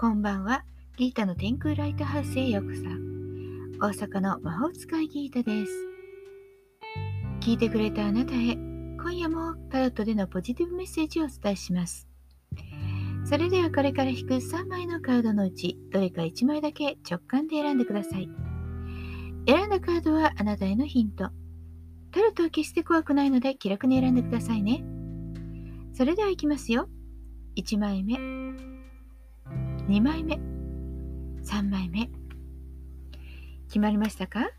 こんばんは。ギータの天空ライトハウスへようこそ。大阪の魔法使いギータです。聞いてくれたあなたへ、今夜もタロットでのポジティブメッセージをお伝えします。それではこれから引く3枚のカードのうち、どれか1枚だけ直感で選んでください。選んだカードはあなたへのヒント。タロットは決して怖くないので気楽に選んでくださいね。それではいきますよ。1枚目、2枚目、3枚目。決まりましたか？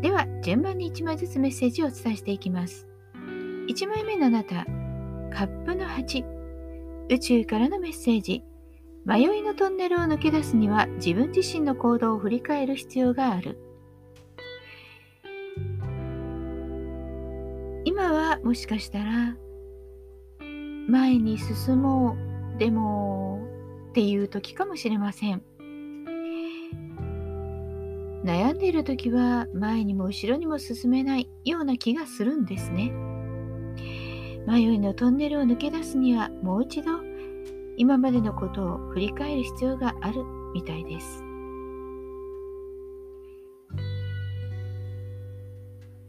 では順番に1枚ずつメッセージをお伝えしていきます。1枚目のあなたカップの8宇宙からのメッセージ。迷いのトンネルを抜け出すには自分自身の行動を振り返る必要がある。今はもしかしたら前に進もうでもっていう時かもしれません。悩んでいる時は前にも後ろにも進めないような気がするんですね。迷いのトンネルを抜け出すにはもう一度今までのことを振り返る必要があるみたいです。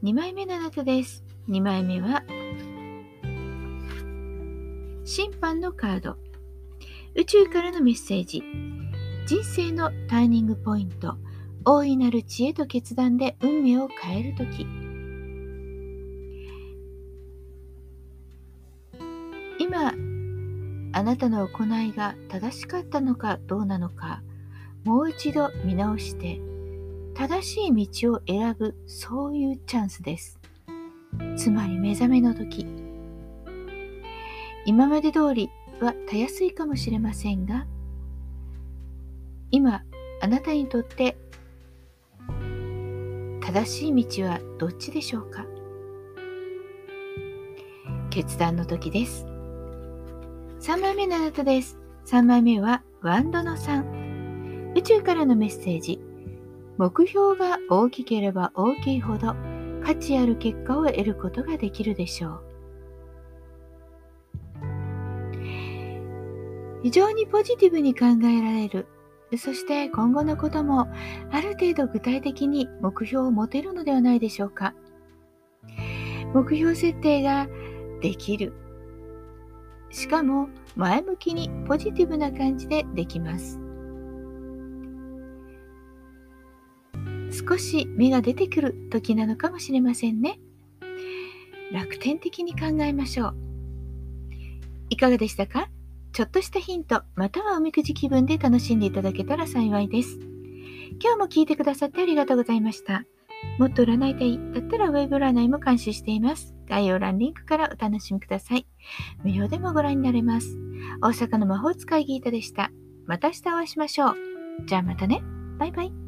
2枚目のあなたです。2枚目は審判のカード。宇宙からのメッセージ。人生のターニングポイント。大いなる知恵と決断で運命を変える時。今あなたの行いが正しかったのかどうなのかもう一度見直して正しい道を選ぶそういうチャンスです。つまり目覚めの時。今まで通りはたやすいかもしれませんが今あなたにとって正しい道はどっちでしょうか？決断の時です。3枚目のあなたです。3枚目はワンドの3宇宙からのメッセージ。目標が大きければ大きいほど価値ある結果を得ることができるでしょう。非常にポジティブに考えられる。そして今後のこともある程度具体的に目標を持てるのではないでしょうか。目標設定ができる。しかも前向きにポジティブな感じでできます。少し芽が出てくる時なのかもしれませんね。楽天的に考えましょう。いかがでしたか？ちょっとしたヒント、またはおみくじ気分で楽しんでいただけたら幸いです。今日も聞いてくださってありがとうございました。もっと占いたいだったらウェブ占いも監視しています。概要欄リンクからお楽しみください。無料でもご覧になれます。大阪の魔法使いギータでした。また明日お会いしましょう。じゃあまたね。バイバイ。